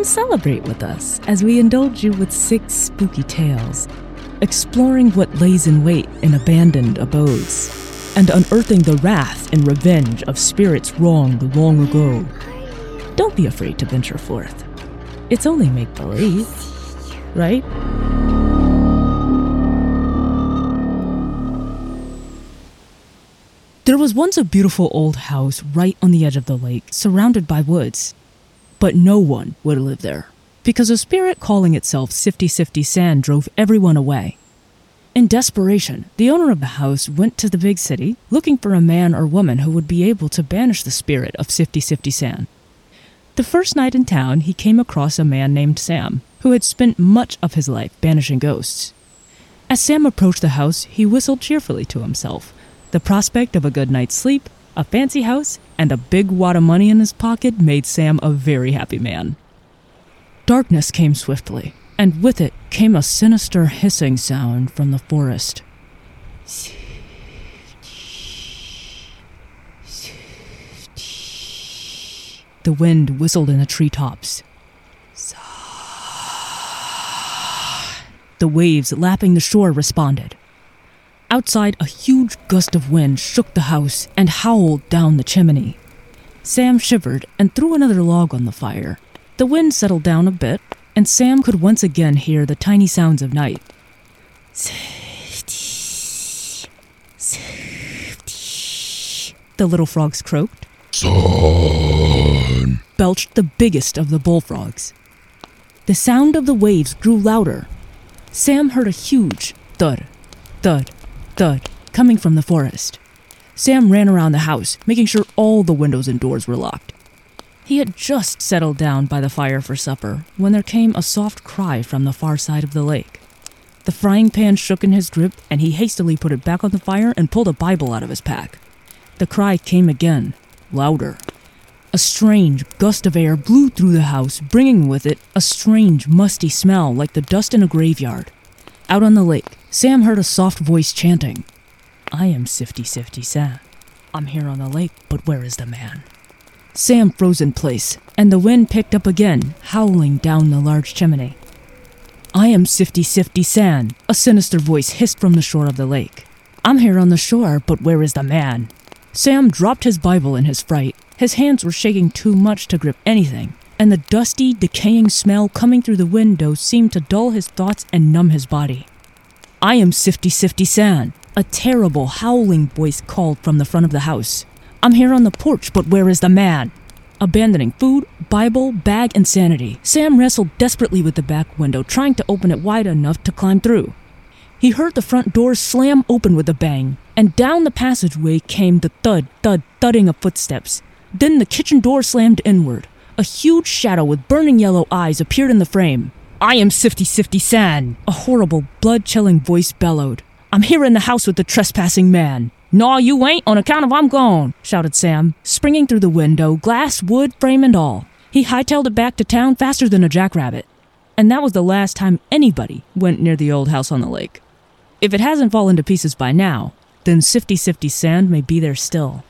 Come celebrate with us as we indulge you with six spooky tales, exploring what lays in wait in abandoned abodes, and unearthing the wrath and revenge of spirits wronged long ago. Don't be afraid to venture forth. It's only make believe, right? There was once a beautiful old house right on the edge of the lake, surrounded by woods. But no one would live there, because a spirit calling itself Sifty Sifty Sam drove everyone away. In desperation, the owner of the house went to the big city looking for a man or woman who would be able to banish the spirit of Sifty Sifty Sam. The first night in town, he came across a man named Sam, who had spent much of his life banishing ghosts. As Sam approached the house, he whistled cheerfully to himself. The prospect of a good night's sleep, a fancy house, and a big wad of money in his pocket made Sam a very happy man. Darkness came swiftly, and with it came a sinister hissing sound from the forest. The wind whistled in the treetops. The waves lapping the shore responded. Outside, a huge gust of wind shook the house and howled down the chimney. Sam shivered and threw another log on the fire. The wind settled down a bit, and Sam could once again hear the tiny sounds of night. The little frogs croaked, Son. belched the biggest of the bullfrogs. The sound of the waves grew louder. Sam heard a huge thud, thud, thud coming from the forest. Sam ran around the house, making sure all the windows and doors were locked. He had just settled down by the fire for supper when there came a soft cry from the far side of the lake. The frying pan shook in his grip, and he hastily put it back on the fire and pulled a Bible out of his pack. The cry came again, louder. A strange gust of air blew through the house, bringing with it a strange, musty smell like the dust in a graveyard. Out on the lake, Sam heard a soft voice chanting, I am Sifty Sifty Sam. I'm here on the lake, but where is the man? Sam froze in place, and the wind picked up again, howling down the large chimney. I am Sifty Sifty Sam, a sinister voice hissed from the shore of the lake. I'm here on the shore, but where is the man? Sam dropped his Bible in his fright. His hands were shaking too much to grip anything, and the dusty, decaying smell coming through the window seemed to dull his thoughts and numb his body. I am Sifty Sifty Sam, a terrible, howling voice called from the front of the house. I'm here on the porch, but where is the man? Abandoning food, Bible, bag, and sanity, Sam wrestled desperately with the back window, trying to open it wide enough to climb through. He heard the front door slam open with a bang, and down the passageway came the thud, thud, thudding of footsteps. Then the kitchen door slammed inward. A huge shadow with burning yellow eyes appeared in the frame. I am Sifty Sifty Sam, a horrible, blood chilling voice bellowed. I'm here in the house with the trespassing man. No, you ain't, on account of I'm gone, shouted Sam, springing through the window, glass, wood, frame, and all. He hightailed it back to town faster than a jackrabbit. And that was the last time anybody went near the old house on the lake. If it hasn't fallen to pieces by now, then Sifty Sifty Sam may be there still.